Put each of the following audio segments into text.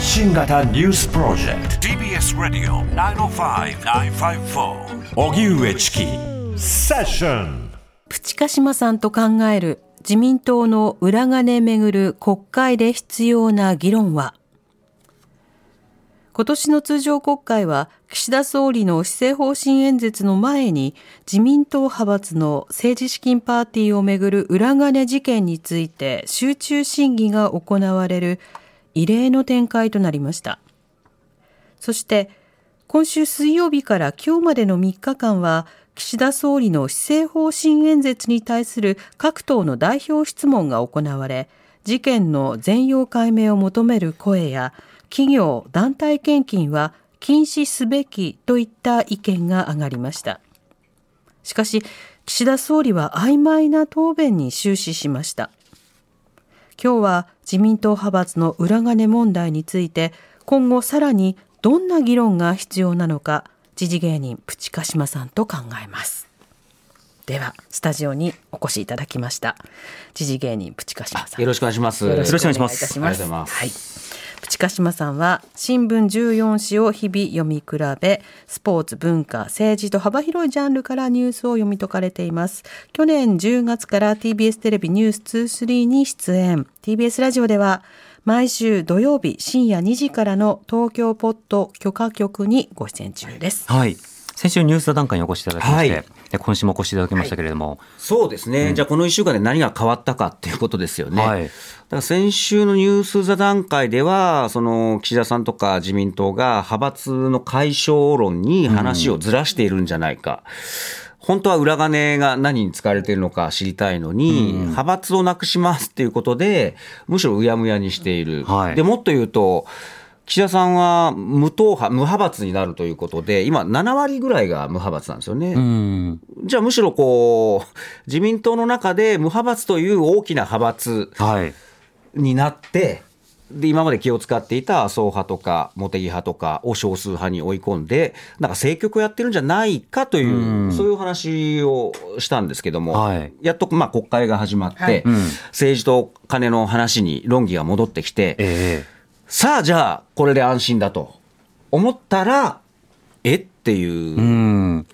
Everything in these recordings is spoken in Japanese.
発信型ニュースプロジェクト。TBS ラディオ905-954おぎゅうえちきセッションプチカシマさんと考える自民党の裏金めぐる国会で必要な議論は。今年の通常国会は岸田総理の施政方針演説の前に自民党派閥の政治資金パーティーをめぐる裏金事件について集中審議が行われる異例の展開となりましたそして今週水曜日から今日までの3日間は岸田総理の施政方針演説に対する各党の代表質問が行われ事件の全容解明を求める声や企業、団体献金は禁止すべきといった意見が上がりました。しかし、岸田総理は曖昧な答弁に終始しました。今日は自民党派閥の裏金問題について、今後さらにどんな議論が必要なのか、時事芸人プチカシマさんと考えます。ではスタジオにお越しいただきました。時事芸人プチカシマさん。よろしくお願いします。よろしくお願いいたします。はいプチカシマさんは新聞14紙を日々読み比べスポーツ文化政治と幅広いジャンルからニュースを読み解かれています。去年10月から TBS テレビニュース23に出演。TBS ラジオでは毎週土曜日深夜2時からの東京ポッド許可局にご出演中です。はい。先週ニュース座談会にお越しいただきまして、はい、今週もお越しいただきましたけれども、はい、そうですね、うん、じゃあこの1週間で何が変わったかっていうことですよね。はい、だから先週のニュース座談会では、その岸田さんとか自民党が派閥の解消論に話をずらしているんじゃないか。うん本当は裏金が何に使われているのか知りたいのに、うん、派閥をなくしますっていうことで、むしろうやむやにしている。はい、でもっと言うと、岸田さんは無党派、無派閥になるということで、今、7割ぐらいが無派閥なんですよね。じゃあ、むしろこう、自民党の中で無派閥という大きな派閥になって、はいで今まで気を使っていた麻生派とか茂木派とかを少数派に追い込んで、なんか政局をやってるんじゃないかという、うそういう話をしたんですけども、はい、やっとまあ国会が始まって、はい、政治と金の話に論議が戻ってきて、えーさあじゃあこれで安心だと思ったらえ？っていう。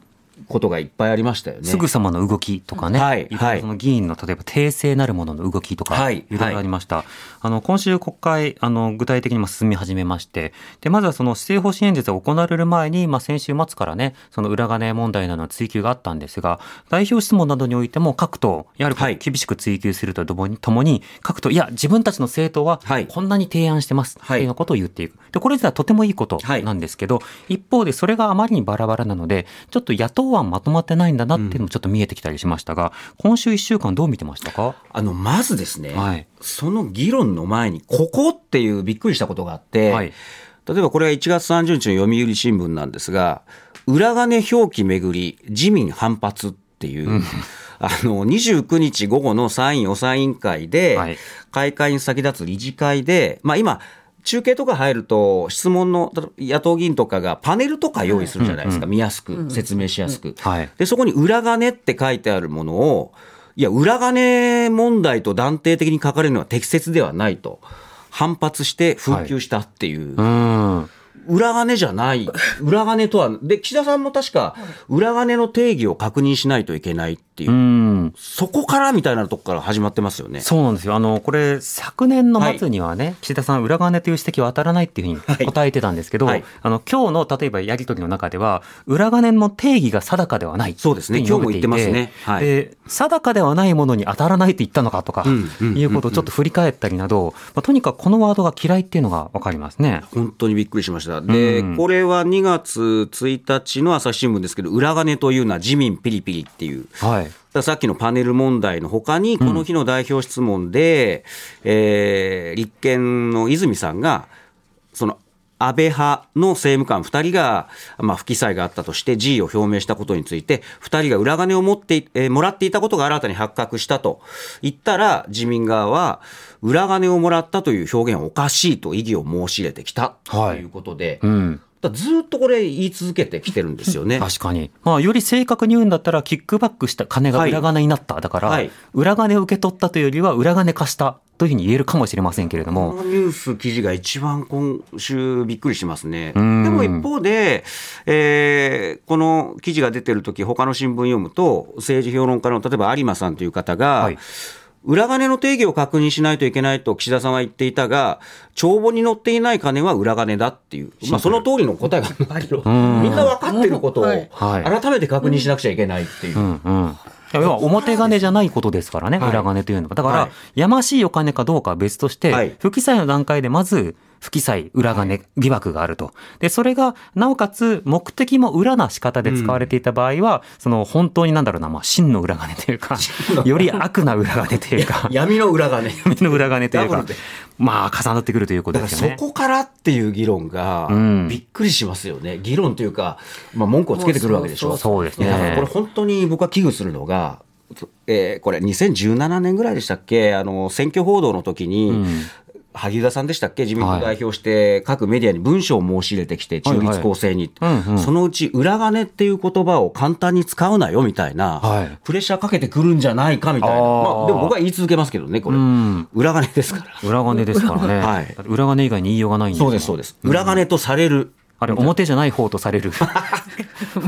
ことがいっぱいありましたよね。すぐさまの動きとかね、はい、はい、その議員の例えば訂正なるものの動きとか、はい、い。ろいろありました。はい、あの今週国会あの具体的にも進み始めまして、でまずはその施政方針演説が行われる前に、まあ先週末からね、その裏金問題などの追及があったんですが、代表質問などにおいても各党やはり厳しく追及するとともに、ともに各党いや自分たちの政党はこんなに提案してますっていうことを言っていく。でこれ自体はとてもいいことなんですけど、一方でそれがあまりにバラバラなので、ちょっと野党案まとまってないんだなっていうのもちょっと見えてきたりしましたが、今週1週間どう見てましたかあの、まずですね、はい、その議論の前に、ここっていうびっくりしたことがあって、はい、例えばこれは1月30日の読売新聞なんですが、裏金表記めぐり、自民反発っていう、うんあの、29日午後の参院予算委員会で、開会に先立つ理事会で、まあ今、中継とか入ると、質問の野党議員とかがパネルとか用意するじゃないですか、見やすく、説明しやすく。で、そこに裏金って書いてあるものを、いや、裏金問題と断定的に書かれるのは適切ではないと、反発して紛糾したっていう。はい裏金じゃない。裏金とは、で、岸田さんも確か、裏金の定義を確認しないといけないっていう、うそこからみたいなとこから始まってますよね。そうなんですよ。あの、これ、昨年の末にはね、はい、岸田さん、裏金という指摘は当たらないっていうふうに答えてたんですけど、はい、あの、今日の、例えばやり取りの中では、裏金の定義が定かではないそうですね。今日も言ってますね。はい、で、定かではないものに当たらないと言ったのかとか、いうことをちょっと振り返ったりなど、まあ、とにかくこのワードが嫌いっていうのがわかりますね。本当にびっくりしました。で、これは2月1日の朝日新聞ですけど、裏金というのは自民ピリピリっていう。はい。さっきのパネル問題のほかに、この日の代表質問で、うん、えー、立憲の泉さんが、その安倍派の政務官2人が、まあ、不記載があったとして辞意を表明したことについて、2人が裏金を持って、えー、もらっていたことが新たに発覚したと言ったら、自民側は、裏金をもらったという表現はおかしいと異議を申し入れてきたということで、はい。うん。ずっとこれ言い続けてきてるんですよね。確かに。まあ、より正確に言うんだったら、キックバックした金が裏金になった。はい、だから、はい、裏金を受け取ったというよりは、裏金貸したというふうに言えるかもしれませんけれども。このニュース記事が一番今週びっくりしますね。でも一方で、えー、この記事が出てる時他の新聞読むと、政治評論家の例えば有馬さんという方が、はい裏金の定義を確認しないといけないと岸田さんは言っていたが、帳簿に載っていない金は裏金だっていう、まあ、その通りの答えが みんな分かってることを改めて確認しなくちゃいけないっていう。うんうん。要は表金じゃないことですからね、裏金というのは。だから、やましいお金かどうかは別として、不記載の段階でまず、不記載、裏金、疑惑があると。で、それが、なおかつ、目的も裏な仕方で使われていた場合は、うん、その、本当になんだろうな、まあ、真の裏金というか、より悪な裏金というか、闇の裏金。闇の裏金というか、まあ、重なってくるということですよね。そこからっていう議論が、びっくりしますよね。議論というか、まあ、文句をつけてくるわけでしょ。そうですね。これ本当に僕は危惧するのが、えー、これ2017年ぐらいでしたっけ？あの選挙報道の時に、うん、萩生田さんでしたっけ、自民党代表して、各メディアに文書を申し入れてきて、中立公正に、そのうち裏金っていう言葉を簡単に使うなよみたいな、はい、プレッシャーかけてくるんじゃないかみたいな、まあ、でも僕は言い続けますけどね、これ、裏金ですから。裏金ですからね、はい、裏金以外に言いようがないんですそうです、そうです、裏金とされる。あれ、表じゃない方とされる。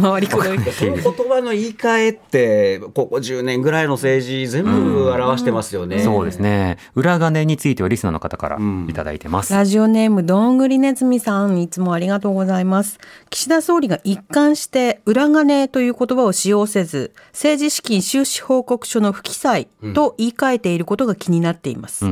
回りくどい。その言葉の言い換えって、ここ10年ぐらいの政治、全部表してますよね。そうですね。裏金についてはリスナーの方からいただいてます。ラジオネーム、どんぐりねずみさん、いつもありがとうございます。岸田総理が一貫して、裏金という言葉を使用せず、政治資金収支報告書の不記載と言い換えていることが気になっています。す、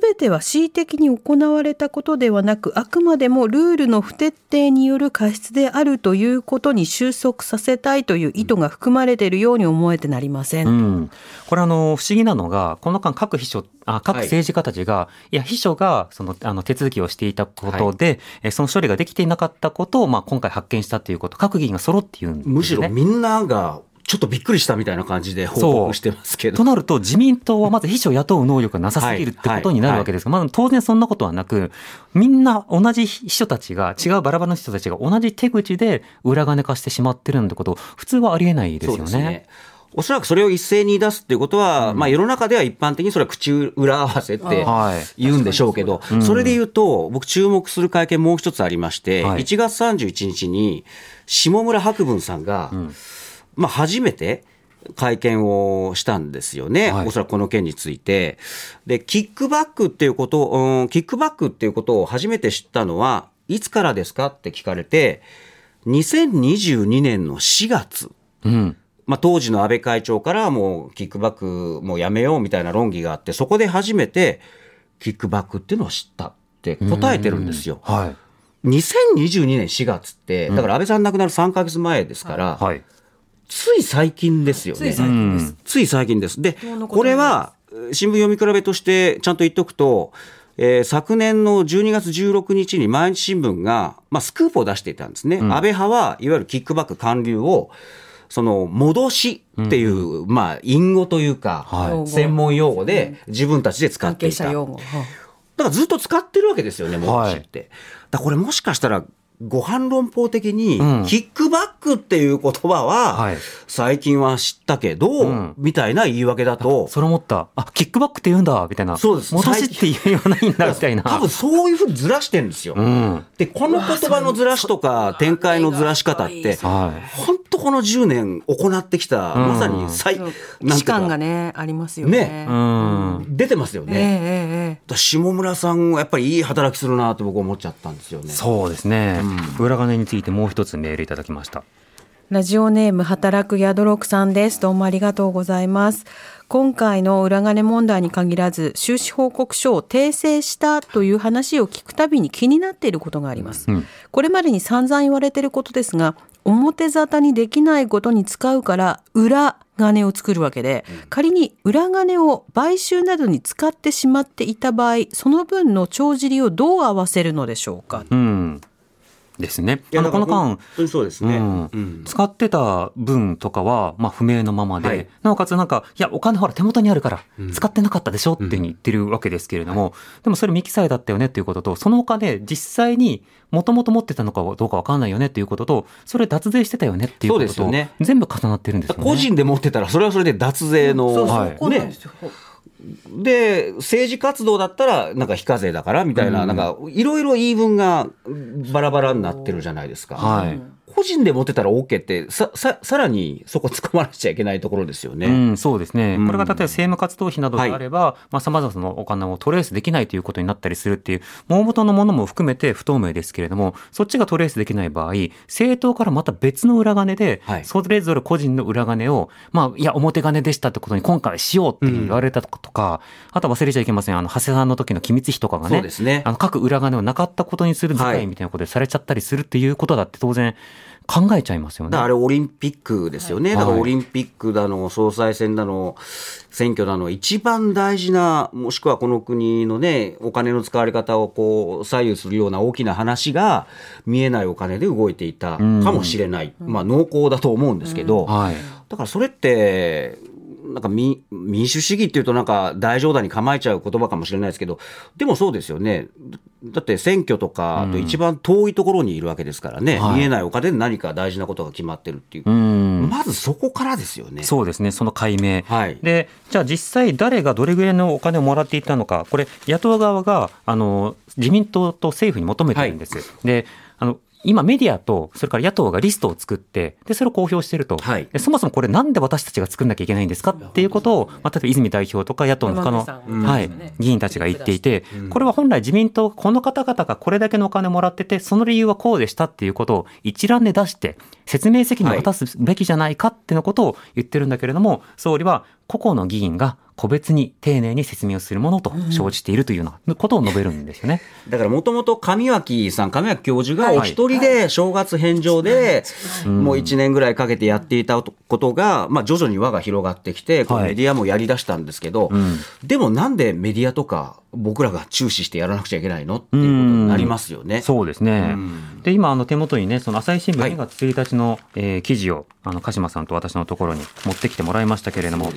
べ、ては恣意的に行われたことではなく、あくまでもルールの不徹底定による過失であるということに収束させたいという意図が含まれているように思えてなりません。うん、これあの不思議なのがこの間各秘書あ各政治家たちが、はい、いや秘書がそのあの手続きをしていたことで、はい、その処理ができていなかったことをまあ今回発見したということ各議員が揃って言うんです、ね、むしろみんながちょっとびっくりしたみたいな感じで報告してますけど。となると、自民党はまず秘書を雇う能力がなさすぎるってことになるわけですが、はい。はい、まず当然そんなことはなく、みんな同じ秘書たちが、違うバラバラの人たちが同じ手口で裏金化してしまってるなんてこと、普通はありえないですよね。ね。おそらくそれを一斉に出すっていうことは、うん、まあ世の中では一般的にそれは口裏合わせって言うんでしょうけど、それで言うと、僕注目する会見もう一つありまして、はい、1月31日に下村博文さんが、うんまあ、初めて会見をしたんですよね、はい、おそらくこの件について。で、キックバックっていうことを、うん、キックバックっていうことを初めて知ったのは、いつからですかって聞かれて、2022年の4月。うん。まあ、当時の安倍会長からもうキックバックもうやめようみたいな論議があって、そこで初めてキックバックっていうのを知ったって答えてるんですよ。はい、2022年4月って、だから安倍さん亡くなる3か月前ですから、はい、つい最近ですよね。つい最近です。つい最近です。で、これは、新聞読み比べとしてちゃんと言っておくと、えー、昨年の12月16日に毎日新聞が、まあ、スクープを出していたんですね。うん、安倍派はいわゆるキックバック還流を、その、戻しっていう、うん、まあ、隠語というか、はい、専門用語で自分たちで使っていた。だからずっと使ってるわけですよね、戻しって。はい、だこれもしかしたら、ご反論法的に、キックバックっていう言葉は、最近は知ったけど、みたいな言い訳だと。それ思った。あ、キックバックって言うんだ、みたいな。そうです。戻しって言わないんだ、みたいな。多分そういうふうにずらしてるんですよ。で、この言葉のずらしとか、展開のずらし方って、本当この10年行ってきた、まさに最、なん感がね、ありますよね。ね。出てますよね。下村さんはやっぱりいい働きするなと僕思っちゃったんですよね。そうですね。裏金についてもう一つメールいただきました。ラジオネーム働く宿六さんです。どうもありがとうございます。今回の裏金問題に限らず収支報告書を訂正したという話を聞くたびに気になっていることがあります、うん、これまでに散々言われていることですが表沙汰にできないことに使うから裏金を作るわけで、仮に裏金を買収などに使ってしまっていた場合その分の帳尻をどう合わせるのでしょうか、うんですね。あのこの間、そうですね、うん。うん、使ってた分とかは、まあ、不明のままで、はい、なおかつなんか、いや、お金ほら手元にあるから、使ってなかったでしょって言ってるわけですけれども、でもそれ未記載だったよねっていうことと、そのお金、実際にもともと持ってたのかどうかわかんないよねっていうことと、それ脱税してたよねっていうことと、ね、全部重なってるんですよね。個人で持ってたら、それはそれで脱税の、そうそうはい、ね。で、政治活動だったら、なんか非課税だからみたいな、なんか、いろいろ言い分がバラバラになってるじゃないですか。はい。個人で持ってたら OK ってさ、さ、さらにそこ使わなくちゃいけないところですよね。うん、そうですね。これが例えば政務活動費などであれば、はい、まあ、様々なお金をトレースできないということになったりするっていう、大元のものも含めて不透明ですけれども、そっちがトレースできない場合、政党からまた別の裏金で、はい、それぞれ個人の裏金を、まあ、いや、表金でしたってことに今回しようって言われたとか、うん、あと忘れちゃいけません。あの、長谷さんの時の機密費とかがね、そうですね。あの、各裏金をなかったことにする図解みたいなことでされちゃったりするっていうことだって当然、考えちゃいますよね。あれオリンピックですよね。だからオリンピックだの、総裁選だの、選挙だの、一番大事な、もしくはこの国のね、お金の使われ方をこう、左右するような大きな話が、見えないお金で動いていたかもしれない。まあ濃厚だと思うんですけど、だからそれって、なんか民主主義っていうとなんか大冗談に構えちゃう言葉かもしれないですけど、でもそうですよね。だって選挙とかと一番遠いところにいるわけですからね、うん、見えないお金で何か大事なことが決まってるっていう、まずそこからですよね。そうですね、その解明。はい、で、じゃあ実際誰がどれぐらいのお金をもらっていたのか、これ野党側があの自民党と政府に求めてるんです。はい、であの今メディアと、それから野党がリストを作って、で、それを公表していると。はい、そもそもこれなんで私たちが作んなきゃいけないんですかっていうことを、まあ、例えば泉代表とか野党の他の、はい、議員たちが言っていて、これは本来自民党、この方々がこれだけのお金もらってて、その理由はこうでしたっていうことを一覧で出して、説明責任を果たすべきじゃないかっていうことを言ってるんだけれども、総理は個々の議員が個別に丁寧に説明をするものと承知しているというようなことを述べるんですよね。だからもともと上脇さん、上脇教授がお一人で正月返上で、もう1年ぐらいかけてやっていたことが、まあ徐々に輪が広がってきて、メディアもやり出したんですけど、でもなんでメディアとか僕らが注視してやらなくちゃいけないの？っていうことになりますよね。うそうですね。で、今、あの手元にね、その朝日新聞2月1日の、はい、えー、記事を、あの、鹿島さんと私のところに持ってきてもらいましたけれども、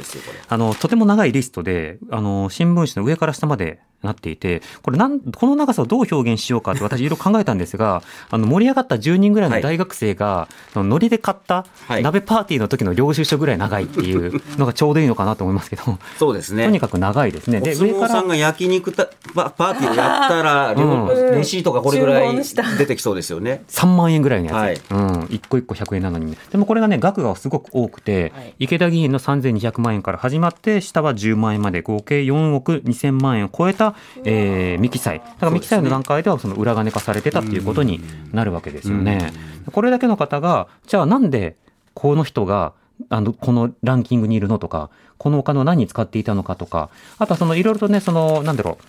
あの、とても長いリストで、あの、新聞紙の上から下までなっていて、これなん、この長さをどう表現しようかって私いろいろ考えたんですが、あの、盛り上がった10人ぐらいの大学生が、はい、ノリで買った鍋パーティーの時の領収書ぐらい長いっていうのがちょうどいいのかなと思いますけど、そうですね。とにかく長いですね。で、上から。さんが焼肉たパパーティーをやったら、うん、レシートがこれぐらい出てきそうですよね。3万円ぐらいのやつ。はい、うん。一個一個100円なのに、ね。でもこれがね、額がすごく多くて、はい、池田議員の3200万円から始まって、下は10万円まで合計4億2000万円を超えた、えーえー、未記載。だから未記載の段階ではその裏金化されてたっていうことになるわけですよね。これだけの方が、じゃあなんでこの人があの、このランキングにいるのとか、このお金を何に使っていたのかとか、あとはそのいろいろとね、その、なんだろ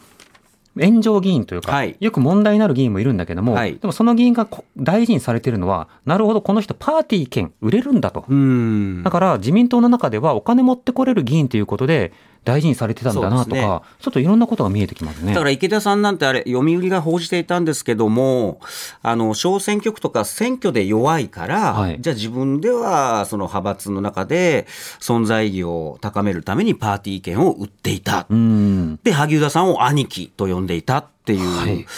う、炎上議員というか、はい、よく問題になる議員もいるんだけども、はい、でもその議員が大事にされているのは、なるほど、この人パーティー券売れるんだと。だから自民党の中ではお金持ってこれる議員ということで、大事にされてたんだなとか、ね、ちょっといろんなことが見えてきますね。だから池田さんなんてあれ、読売が報じていたんですけども、あの、小選挙区とか選挙で弱いから、はい、じゃあ自分ではその派閥の中で存在意義を高めるためにパーティー券を売っていた。で、萩生田さんを兄貴と呼んでいたっていう。はい、だか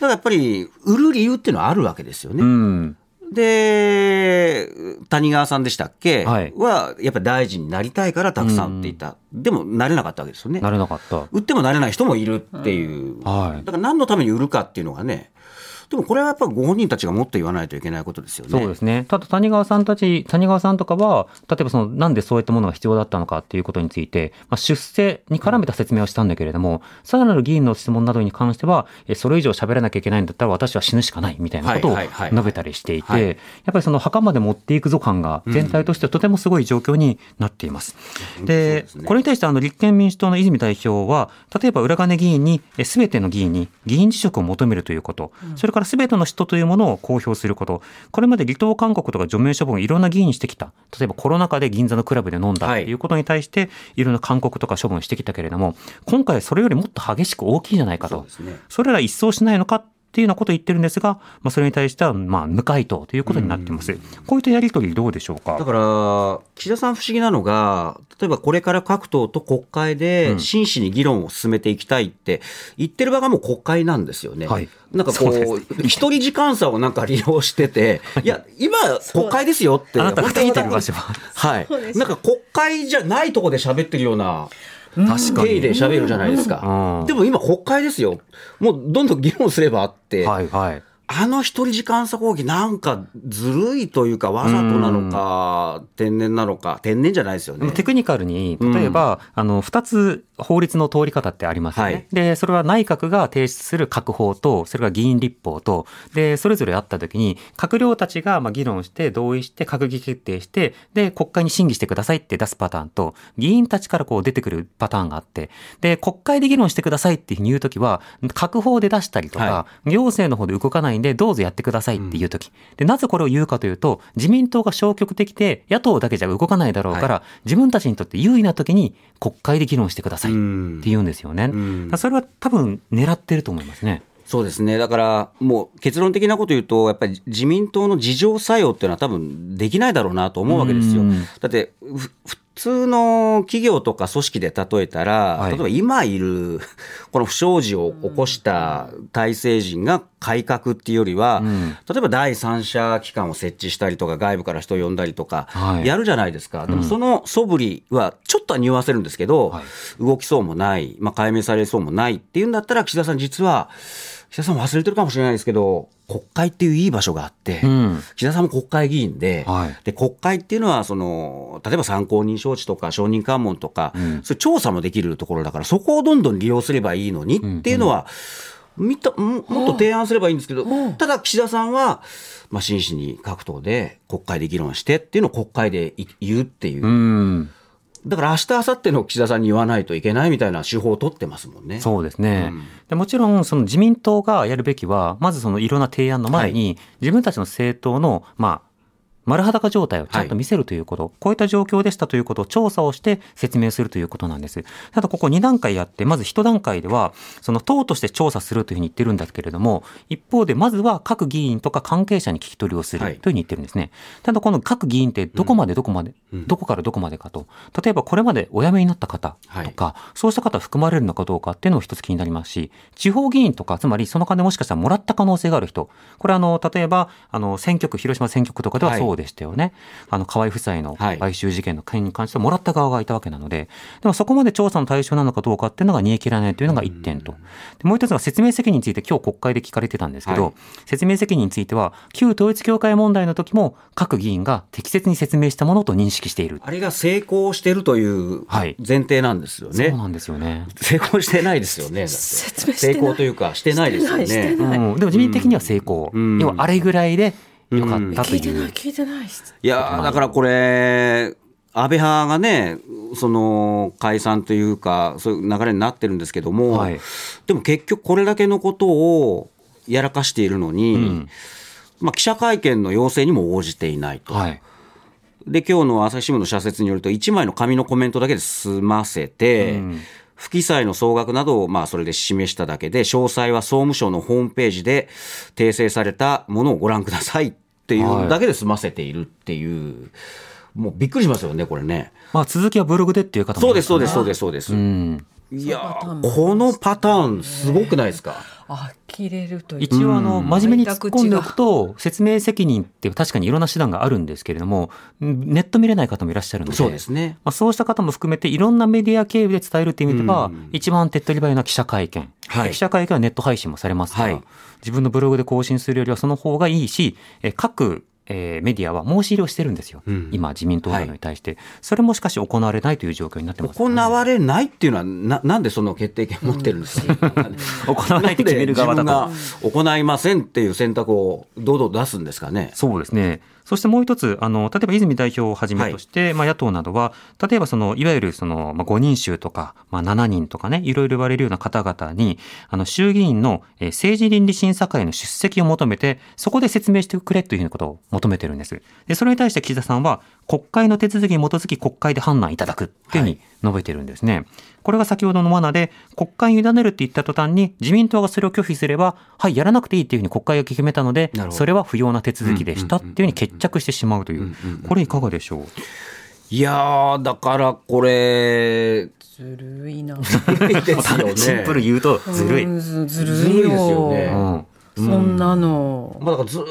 らやっぱり、売る理由っていうのはあるわけですよね。で、谷川さんでしたっけ、はい、は、やっぱり大臣になりたいからたくさん売っていた。でも、なれなかったわけですよね。なれなかった。売ってもなれない人もいるっていう。うん、はい。だから何のために売るかっていうのがね、でもこれはやっぱりご本人たちがもっと言わないといけないことですよね。そうですね。ただ谷川さんたち、谷川さんとかは、例えばその、なんでそういったものが必要だったのかっていうことについて、まあ、出世に絡めた説明をしたんだけれども、さらなる議員の質問などに関しては、それ以上喋らなきゃいけないんだったら私は死ぬしかないみたいなことを述べたりしていて、やっぱりその墓まで持っていくぞ感が全体としてとてもすごい状況になっています。うん、で、ね、これに対してあの立憲民主党の泉代表は、例えば裏金議員に、すべての議員に議員辞職を求めるということ、それからすべての人というものを公表すること。これまで離党勧告とか除名処分をいろんな議員にしてきた。例えばコロナ禍で銀座のクラブで飲んだっていうことに対して、いろんな勧告とか処分してきたけれども、今回それよりもっと激しく大きいじゃないかと。そ、ね,、れら一掃しないのかっっていうようなことを言ってるんですが、まあ、それに対しては、まあ、無回答ということになってます。こういったやり取りどうでしょうか？だから、岸田さん不思議なのが、例えばこれから各党と国会で真摯に議論を進めていきたいって言ってる場がもう国会なんですよね。はい、なんかこう、一人時間差をなんか利用してて、いや、今、国会ですよって。あなたが聞いてる場所は。はい。なんか国会じゃないところで喋ってるような。確かに。で喋るじゃないですか。でも今国会ですよ。もうどんどん議論すればあって。はいはい。あの一人時間差攻撃なんかずるいというかわざとなのか天然なのか天然じゃないですよね。テクニカルに例えば、うん、あの二つ法律の通り方ってありますよね、はい、でそれは内閣が提出する閣法とそれから議員立法とでそれぞれあった時に閣僚たちがまあ議論して同意して閣議決定してで国会に審議してくださいって出すパターンと議員たちからこう出てくるパターンがあってで国会で議論してくださいっていうふうに言う時は閣法で出したりとか、はい、行政の方で動かないんで、どうぞやってくださいっていうとき、で、なぜこれを言うかというと、自民党が消極的で、野党だけじゃ動かないだろうから、はい、自分たちにとって優位なときに国会で議論してくださいって言うんですよね。それは多分狙ってると思いますね。そうですね。だから、もう結論的なこと言うと、やっぱり自民党の自浄作用っていうのは多分できないだろうなと思うわけですよ。だって、普通の企業とか組織で例えたら、はい、例えば今いる この不祥事を起こした体制人が改革っていうよりは、うん、例えば第三者機関を設置したりとか、外部から人を呼んだりとか、やるじゃないですか。はい、でもその素振りはちょっとは匂わせるんですけど、はい、動きそうもない、まあ、解明されそうもないっていうんだったら、岸田さん実は、岸田さん忘れてるかもしれないですけど、国会っていういい場所があって、うん、岸田さんも国会議員で、はい、で国会っていうのはその、例えば参考人招致とか承認喚問とか、うん、それ調査もできるところだから、そこをどんどん利用すればいいのにっていうのは、みたもっと提案すればいいんですけど、ただ岸田さんは、まあ、真摯に各党で国会で議論してっていうのを国会で言うっていう。うんだから明日、明後日の岸田さんに言わないといけないみたいな手法を取ってますもんね。そうですね。うん、でもちろん、その自民党がやるべきは、まずそのいろんな提案の前に、自分たちの政党の、まあ、丸裸状態をちゃんと見せるということ、はい、こういった状況でしたということを調査をして説明するということなんです。ただここ2段階やって、まず1段階では、その党として調査するというふうに言ってるんだけれども、一方でまずは各議員とか関係者に聞き取りをするというふうに言ってるんですね。はい、ただこの各議員ってどこまでどこまで、うん、どこからどこまでかと、例えばこれまでお辞めになった方とか、はい、そうした方含まれるのかどうかっていうのも一つ気になりますし、地方議員とか、つまりその金もしかしたらもらった可能性がある人、これあの、例えば、あの、選挙区、広島選挙区とかではそうでしたよね。あの河合夫妻の買収事件の件に関してもらった側がいたわけなので、でもそこまで調査の対象なのかどうかっていうのが煮え切らないというのが1点と。でもう一つが説明責任について今日国会で聞かれてたんですけど、はい、説明責任については、旧統一教会問題の時も各議員が適切に説明したものと認識している。あれが成功してるという前提なんですよね。はい、そうなんですよね。成功してないですよね。成功というかしてないですよね。うん、でも自民的には成功。うん、要はあれぐらいでよかったという。聞いてない、聞いてない。いや、だからこれ、安倍派がね、その解散というか、そういう流れになってるんですけども、はい、でも結局、これだけのことをやらかしているのに、うん、まあ、記者会見の要請にも応じていないと。はい、で、今日の朝日新聞の社説によると、1枚の紙のコメントだけで済ませて、うん不記載の総額などをまあそれで示しただけで、詳細は総務省のホームページで訂正されたものをご覧くださいっていうだけで済ませているっていう。はいもうびっくりしますよね、これね。まあ続きはブログでっていう方も、そうです、そうです、そうです、そうです。うん、いやこのパターンすごくないですか？あ切れると一応あの真面目に突っ込んでおくと説明責任って確かにいろんな手段があるんですけれどもネット見れない方もいらっしゃるので。そうですね、まあ、そうした方も含めていろんなメディア経由で伝えるっていう意味では、一番手っ取り早いのは記者会見、はい、記者会見はネット配信もされますから、はい、自分のブログで更新するよりはその方がいいし各えー、メディアは申し入れをしてるんですよ、うん、今、自民党などに対して、はい、それもしかし行われないという状況になってます、ね、行われないっていうのはな、なんでその決定権を持ってるんですか、行わないと決める側だと。行いませんっていう選択を堂々出すんですかね？そうですねそしてもう一つ、あの、例えば泉代表をはじめとして、はい、まあ野党などは、例えばその、いわゆるその、まあ5人衆とか、まあ7人とかね、いろいろ言われるような方々に、あの、衆議院の政治倫理審査会の出席を求めて、そこで説明してくれというふうなことを求めてるんです。で、それに対して岸田さんは、国会の手続きに基づき国会で判断いただくっていうふうに述べてるんですね。これが先ほどの罠で、国会に委ねるって言った途端に、自民党がそれを拒否すれば、はい、やらなくていいっていうふうに国会が決めたので、それは不要な手続きでしたっていうふうに決着してしまうという、これいかがでしょう？いやだからこれ、ずるいな。シンプル言うとずるい。ずるいですよね。うんそんなの、まあ、だからずっ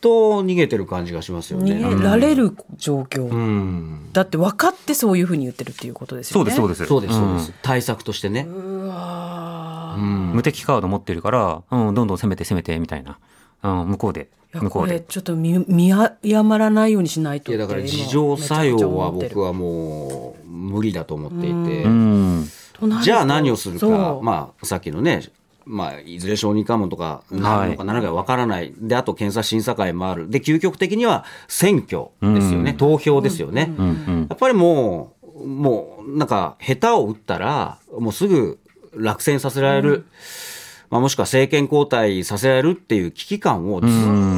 と逃げてる感じがしますよね。逃げられる状況、うん、だって分かってそういうふうに言ってるっていうことですよね。そうですそうです。そうです、対策としてね。うわ、無敵カード持ってるから、うん、どんどん攻めて攻めてみたいな、うん、向こうで。向こうで。ちょっと見見誤らないようにしないといやだから自浄作用は僕はもう無理だと思っていて、じゃあ何をするか。まあさっきのねまあ、いずれ承認喚問とかなるのかなるのか分からない、はい、であと検査審査会もある、で究極的には選挙ですよね、うん、投票ですよね、うん。うん、やっぱりもう、もうなんか、下手を打ったら、もうすぐ落選させられる。まあ、もしくは政権交代させられるっていう危機感をず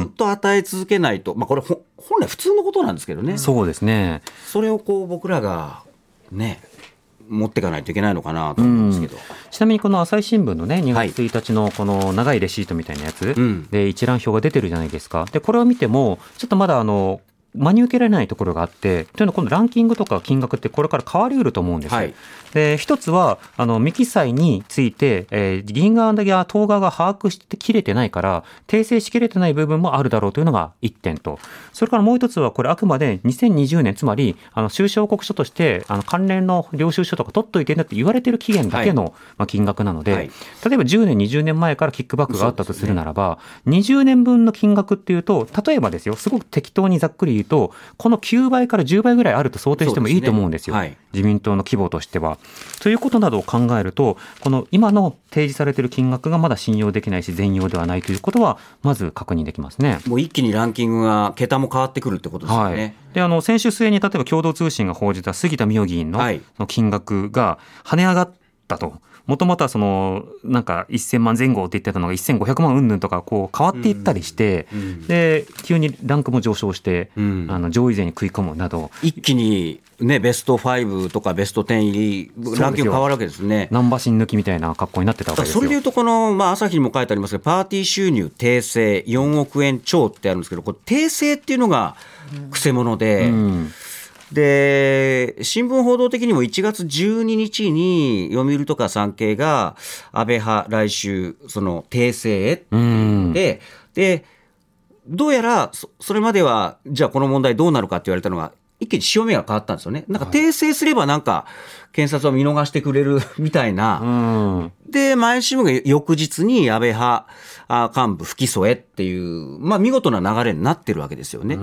っと与え続けないと、まあ、これ本来普通のことなんですけどね。そうですね。それをこう僕らがね、持っていかないといけないのかなと思うんですけど、うん、ちなみにこの朝日新聞のね2月1日のこの長いレシートみたいなやつ、で一覧表が出てるじゃないですか。でこれを見てもちょっとまだあの真に受けられないところがあって、というのは、このランキングとか金額ってこれから変わりうると思うんです。はい、で一つは、あの未記載について、えー、議員側や党側が把握してきれてないから、訂正しきれてない部分もあるだろうというのが1点と、それからもう一つは、これ、あくまで2020年、つまり、あの収支報告書として、あの関連の領収書とか取っといてねって言われてる期限だけの、はい、まあ、金額なので、はい、例えば10年、20年前からキックバックがあったとするならば、ね、20年分の金額っていうと、例えばですよ、すごく適当にざっくり言うと、この9倍から10倍ぐらいあると想定してもいいと思うんですよ。自民党の規模としては。ということなどを考えると、この今の提示されている金額がまだ信用できないし、全容ではないということは、まず確認できますね。もう一気にランキングが、桁も変わってくるってことですよね。はい、で、あの、先週末に例えば共同通信が報じた杉田水脈議員の金額が跳ね上がったと。もともとはそのなんか1000万前後って言ってたのが1500万うんぬんとかこう変わっていったりして、で急にランクも上昇して、うん、あの上位勢に食い込むなど一気にね、ベスト5とかベスト10入り、ランキング変わるわけですね。ナンバーシン抜きみたいな格好になってたわけですそれでいうと、この、まあ、朝日にも書いてありますが、パーティー収入訂正4億円超ってあるんですけど、これ、訂正っていうのがくせ者で、うん。で、新聞報道的にも1月12日に読売とか産経が安倍派来週、その訂正へで、で、どうやらそれまでは、じゃあこの問題どうなるかって言われたのが、一気に潮目が変わったんですよね。なんか訂正すればなんか、検察は見逃してくれる みたいな。で、毎週が翌日に安倍派幹部不起訴へっていう、まあ見事な流れになってるわけですよね。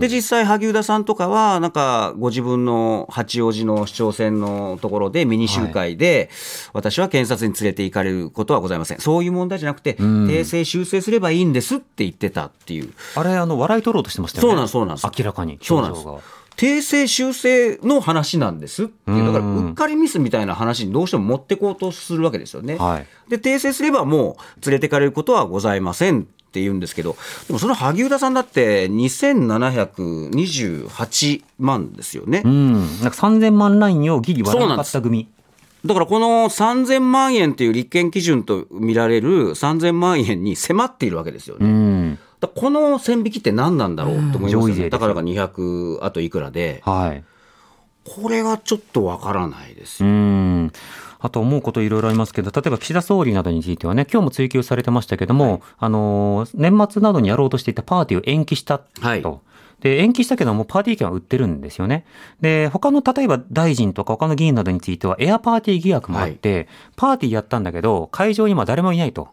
で、実際萩生田さんとかは、なんかご自分の八王子の市長選のところでミニ集会で、私は検察に連れて行かれることはございません。そういう問題じゃなくて、訂正修正すればいいんですって言ってたっていう。あれ、あの、笑い取ろうとしてましたよね。そうなんそうなんです。明らかに。そうなんです。訂正修正の話なんですっていう、だからうっかりミスみたいな話にどうしても持ってこうとするわけですよね。はい、で、訂正すればもう連れてかれることはございませんって言うんですけど、でもその萩生田さんだって2728万ですよね。うん。なんか3000万ラインをギリ割らなかった組。だからこの3000万円という立憲基準と見られる3000万円に迫っているわけですよね。うんこの線引きって何なんだろうと思いますね、だからが200あといくらで、はい、これがちょっとわからないですよ。あと思うこといろいろありますけど、例えば岸田総理などについてはね、今日も追及されてましたけども、はい、あの、年末などにやろうとしていたパーティーを延期したと。はい。で、延期したけども、パーティー券は売ってるんですよね。で、他の、例えば大臣とか他の議員などについては、エアパーティー疑惑もあって、はい、パーティーやったんだけど、会場に今誰もいないと。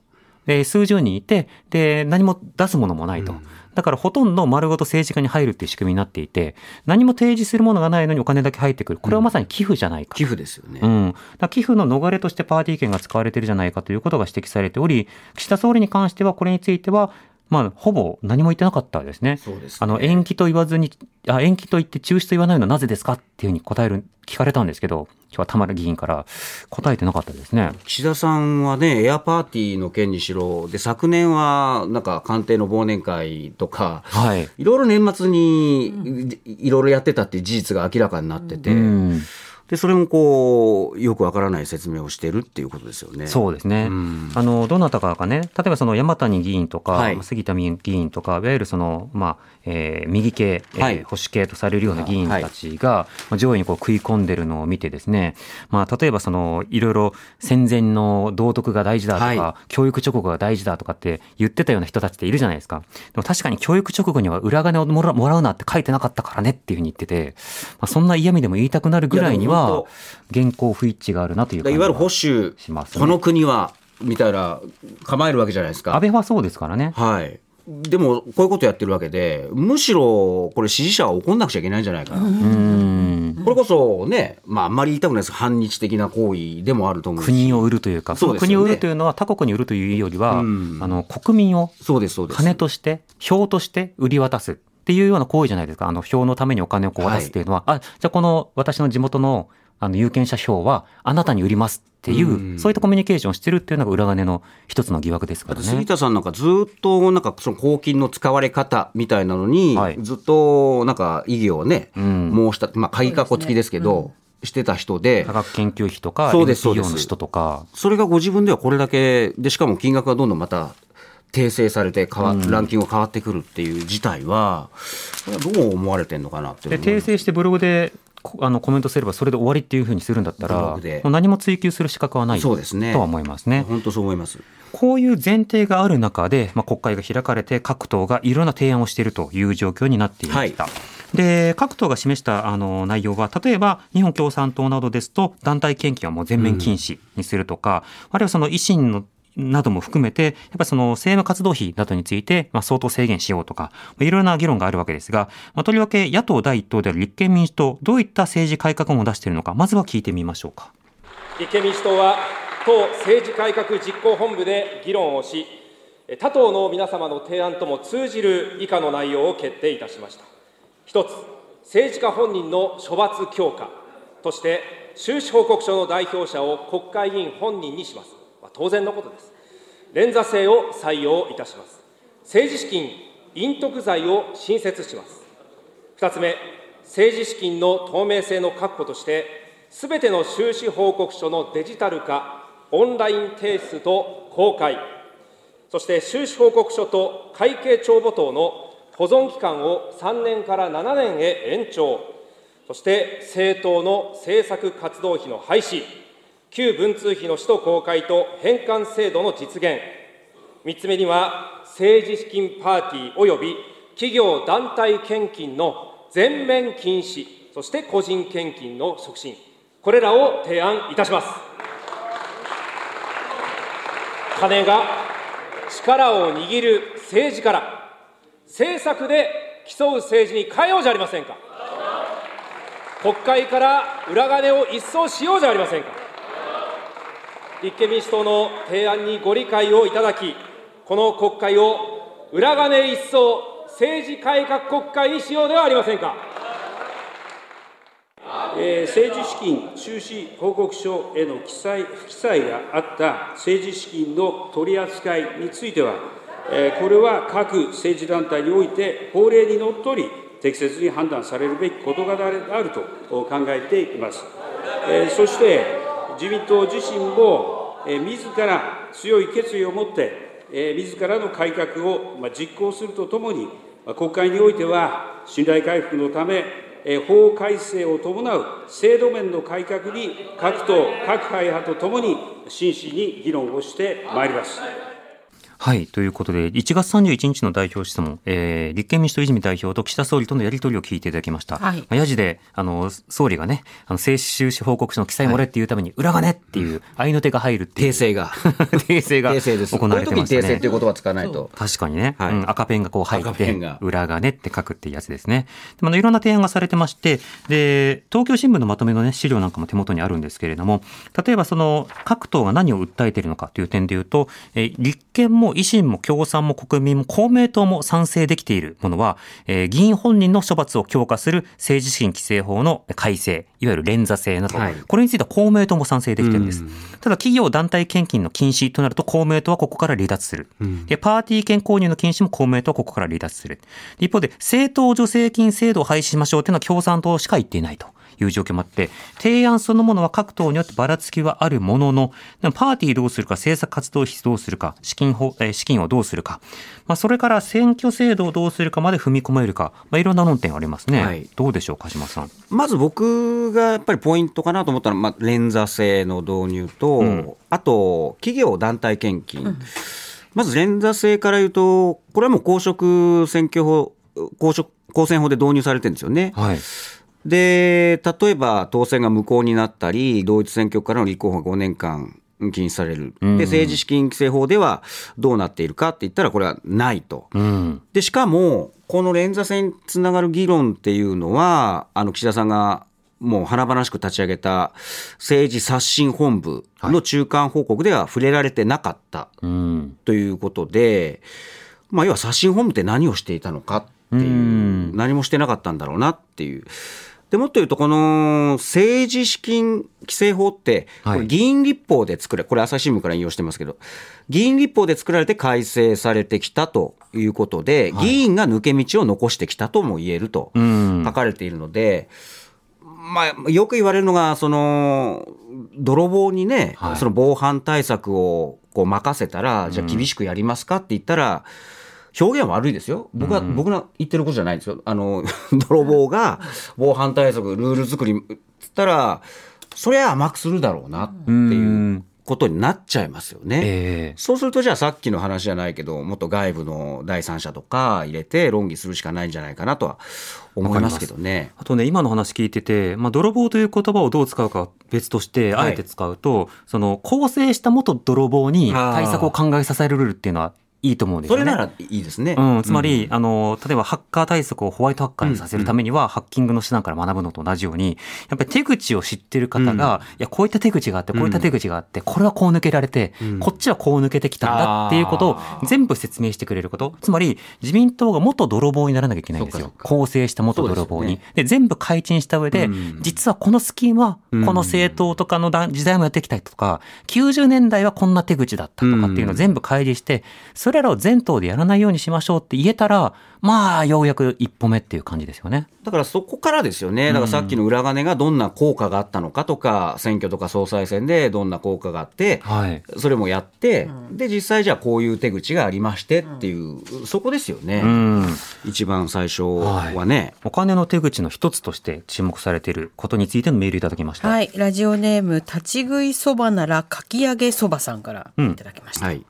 で、数十人いて、で、何も出すものもないと。うんだからほとんど丸ごと政治家に入るっていう仕組みになっていて、何も提示するものがないのにお金だけ入ってくる。これはまさに寄付じゃないか。寄付ですよね。うん。だ寄付の逃れとしてパーティー券が使われてるじゃないかということが指摘されており、岸田総理に関してはこれについては、まあ、ほぼ何も言ってなかったですね。そうです、ね、あの、延期と言わずに、あ、延期と言って中止と言わないのはなぜですかっていうふうに答える、聞かれたんですけど、今日は田丸議員から答えてなかったですね。岸田さんはね、エアパーティーの件にしろ、で、昨年は、なんか官邸の忘年会とか、はい。いろいろ年末に、いろいろやってたっていう事実が明らかになってて、うんでそれもこうよくわからない説明をしてるっていうことですよね。そうですね。うん、あのどなたかがね、例えばその山谷議員とか、はい、杉田議員とか、いわゆるそのまあ、えー、右系、えー、はい、保守系とされるような議員たちが、はい、上位にこう食い込んでるのを見てですね、まあ例えばそのいろいろ戦前の道徳が大事だとか、教育直後が大事だとかって言ってたような人たちっているじゃないですか。でも確かに教育直後には裏金をもらもらうなって書いてなかったからねっていうふうに言ってて、まあ、そんな嫌味でも言いたくなるぐらいには、現行不一致があるなという感じがいわゆる保守、ね、この国はみたいな構えるわけじゃないですか。安倍はそうですからね。はい。でも、こういうことやってるわけで、むしろ、これ支持者は怒んなくちゃいけないんじゃないかな。これこそね、まあ、あんまり言いたくないです。反日的な行為でもあると思う国を売るというか、その国を売るというのは他国に売るというよりは、あの、国民を、そうです、そうです。金として、票として売り渡す。っていうような行為じゃないですか。あの、票のためにお金をこう渡すっていうのは、はい、あ、じゃあこの私の地元のあの有権者票はあなたに売りますっていう、うそういったコミュニケーションをしてるっていうのが裏金の一つの疑惑ですからね。杉田さんなんかずっとなんかその公金の使われ方みたいなのに、ずっとなんか異議をね、うん、申した、まあ鍵かっこ付きですけど、してた人で。科学研究費とか、そうです、そうです。の人とか。それがご自分ではこれだけ、で、しかも金額がどんどんまた訂正されて変わ、うん、ランキングが変わってくるっていう事態は、どう思われてるのかなってで訂正してブログであのコメントすればそれで終わりっていうふうにするんだったら、もう何も追求する資格はないそうです、ね、とは思いますね。本当そう思いますこういう前提がある中で、まあ、国会が開かれて、各党がいろんな提案をしているという状況になっていました。はいで各党が示したあの内容は例えば日本共産党などですと団体献金はもう全面禁止にするとか、うん、あるいはその維新のなども含めて、やっぱその政務活動費などについて、まあ、相当制限しようとか、いろいろな議論があるわけですが、まあ、とりわけ野党第一党である立憲民主党、どういった政治改革を出しているのか、まずは聞いてみましょうか。立憲民主党は、党政治改革実行本部で議論をし、他党の皆様の提案とも通じる以下の内容を決定いたしました。一つ、政治家本人の処罰強化として、収支報告書の代表者を国会議員本人にします。当然のことです。連座制を採用いたします。政治資金隠匿罪を新設します。2つ目、政治資金の透明性の確保として、すべての収支報告書のデジタル化、オンライン提出と公開、そして収支報告書と会計帳簿等の保存期間を3年から7年へ延長、そして政党の政策活動費の廃止、旧文通費の使途公開と返還制度の実現、3つ目には政治資金パーティー及び企業団体献金の全面禁止、そして個人献金の促進、これらを提案いたします。金が力を握る政治から、政策で競う政治に変えようじゃありませんか。国会から裏金を一掃しようじゃありませんか。立憲民主党の提案にご理解をいただき、この国会を裏金一掃政治改革国会にしようではありませんか。えー、政治資金収支報告書への記載不記載があった政治資金の取り扱いについては、えー、これは各政治団体において法令にのっとり適切に判断されるべき事柄であると考えています。えー、そして自民党自身も、え自ら強い決意を持って、え自らの改革を、ま実行するとともに、国会においては、信頼回復のため、法改正を伴う制度面の改革に各党、各会派とともに真摯に議論をしてまいります。はい。ということで、1月31日の代表質問、えー、立憲民主党泉代表と岸田総理とのやり取りを聞いていただきました。はい。まあ、やじで、あの、総理がね、あの、政収支報告書の記載漏れっていうために、裏金っていう、合いの手が入るっていう。訂正が。訂正が。訂正です。行われてますね。訂正っていう言葉使わないと。確かにね。はい、うん。赤ペンがこう入って、裏金って書くっていうやつですね。でも、いろんな提案がされてまして、で、東京新聞のまとめのね、資料なんかも手元にあるんですけれども、例えばその、各党が何を訴えているのかという点で言うと、えー、立憲も維新も共産も国民も公明党も賛成できているものは、えー、議員本人の処罰を強化する政治資金規正法の改正、いわゆる連座制など、はい、これについては公明党も賛成できてるんです。ただ企業団体献金の禁止となると公明党はここから離脱する。でパーティー券購入の禁止も公明党はここから離脱する。一方で政党助成金制度を廃止しましょうというのは共産党しか言っていないと。いう状況もあって、提案そのものは各党によってばらつきはあるものの、でもパーティーどうするか、政策活動費どうするか、資金法、え資金をどうするか、まあ、それから選挙制度をどうするかまで踏み込めるか、まあ、いろんな論点ありますね。はい、どうでしょう、鹿島さん。まず僕がやっぱりポイントかなと思ったのは、まあ、連座制の導入と、うん、あと、企業団体献金。うんまず連座制から言うと、これはもう公職選挙法、公職公選法で導入されてるんですよね。はい、で、例えば当選が無効になったり、同一選挙区からの立候補が5年間禁止される。で、政治資金規正法ではどうなっているかって言ったら、これはないと。うん、で、しかも、この連座制につながる議論っていうのは、あの、岸田さんがもう華々しく立ち上げた政治刷新本部の中間報告では触れられてなかったということで、まあ、要は刷新本部って何をしていたのかっていう、何もしてなかったんだろうなっていう。でもっと言うと、この政治資金規正法って、議員立法で作られ、これ朝日新聞から引用してますけど、議員立法で作られて改正されてきたということで、議員が抜け道を残してきたとも言えると書かれているので、まあ、よく言われるのが、その、泥棒にね、はい、その防犯対策をこう任せたら、じゃあ厳しくやりますかって言ったら、表現は悪いですよ。僕は、うん、僕の言ってることじゃないんですよ。あの、泥棒が防犯対策、ルール作りつったら、そりゃ甘くするだろうなっていうことになっちゃいますよね。えー、そうするとじゃあさっきの話じゃないけど、もっと外部の第三者とか入れて論議するしかないんじゃないかなとは思いますけどね。あとね、今の話聞いてて、まあ、泥棒という言葉をどう使うか別として、あえて使うと、はい、その構成した元泥棒に対策を考えさせるルールっていうのはいいと思うんですよね。それならいいですね。うん、つまり、うん、あの、例えばハッカー対策をホワイトハッカーにさせるためには、うん、ハッキングの手段から学ぶのと同じように、やっぱり手口を知ってる方が、うん、いや、こういった手口があって、こういった手口があって、これはこう抜けられて、こっちはこう抜けてきたんだっていうことを全部説明してくれること。つまり、自民党が元泥棒にならなきゃいけないんですよ。構成した元泥棒に。で、ね、全部改陳した上で、実はこのスキームは、この政党とかの時代もやってきたりとか、90年代はこんな手口だったとかっていうのを全部開示して、それらを全党でやらないようにしましょうって言えたら、まあ、ようやく一歩目っていう感じですよね。だからそこからですよね。だからさっきの裏金がどんな効果があったのかとか、選挙とか総裁選でどんな効果があって、はい、それもやって、で、実際じゃあこういう手口がありましてっていう、そこですよね。うん、一番最初はね、はい、お金の手口の一つとして注目されていることについてのメールいただきました。はい。ラジオネーム、立ち食いそばならかき揚げそばさんからいただきました。うん、はい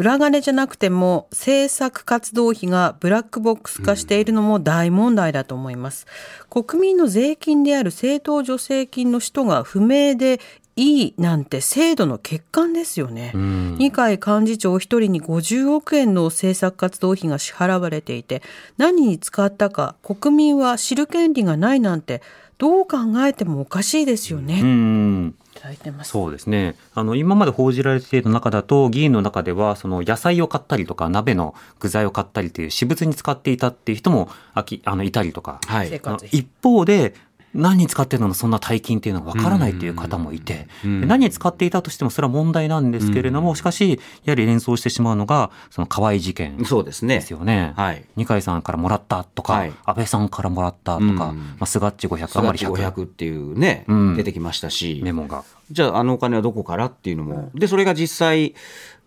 裏金じゃなくても政策活動費がブラックボックス化しているのも大問題だと思います。国民の税金である政党助成金の使途が不明でいいなんて制度の欠陥ですよね。二階幹事長一人に50億円の政策活動費が支払われていて、何に使ったか国民は知る権利がないなんてどう考えてもおかしいですよね。いてます。そうですね。あの今まで報じられている中だと議員の中ではその野菜を買ったりとか鍋の具材を買ったりという私物に使っていたっていう人もあきあのいたりとか、はい、一方で何に使ってるのそんな大金っていうのがわからないという方もいて、何に使っていたとしてもそれは問題なんですけれども、しかし、やはり連想してしまうのが、その河合事件ですよね。そうですね。はい。二階さんからもらったとか、はい、安倍さんからもらったとか、まあ、菅っち500、余り100。500っていうね、出てきましたし。メモが。じゃあ、あのお金はどこからっていうのも。で、それが実際、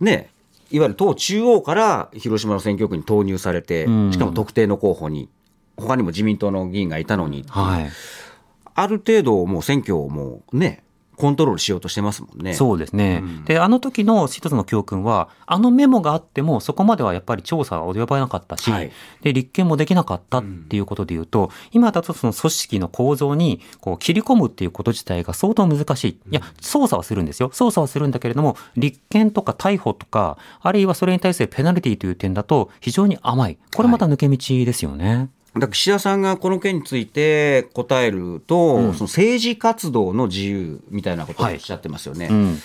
ね、いわゆる党中央から広島の選挙区に投入されて、しかも特定の候補に、他にも自民党の議員がいたのに。はい。ある程度、もう選挙をもうね、コントロールしようとしてますもんね。そうですね。うん、で、あの時の一つの教訓は、あのメモがあっても、そこまではやっぱり調査は及ばなかったし、はい、で、立件もできなかったっていうことで言うと、うん、今だとその組織の構造に、こう、切り込むっていうこと自体が相当難しい。いや、捜査はするんですよ。捜査はするんだけれども、立件とか逮捕とか、あるいはそれに対するペナルティという点だと、非常に甘い。これまた抜け道ですよね。はいだ岸田さんがこの件について答えると、うん、その政治活動の自由みたいなことをおっしゃってますよね。はいうん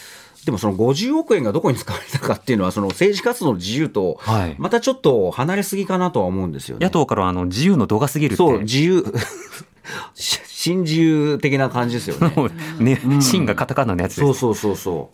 でもその50億円がどこに使われたかっていうのは、その政治活動の自由と、またちょっと離れすぎかなとは思うんですよね。野党からあの自由の度が過ぎるそう、自由。新自由的な感じですよね。ね、うん、芯がカタカナのやつそうそうそうそ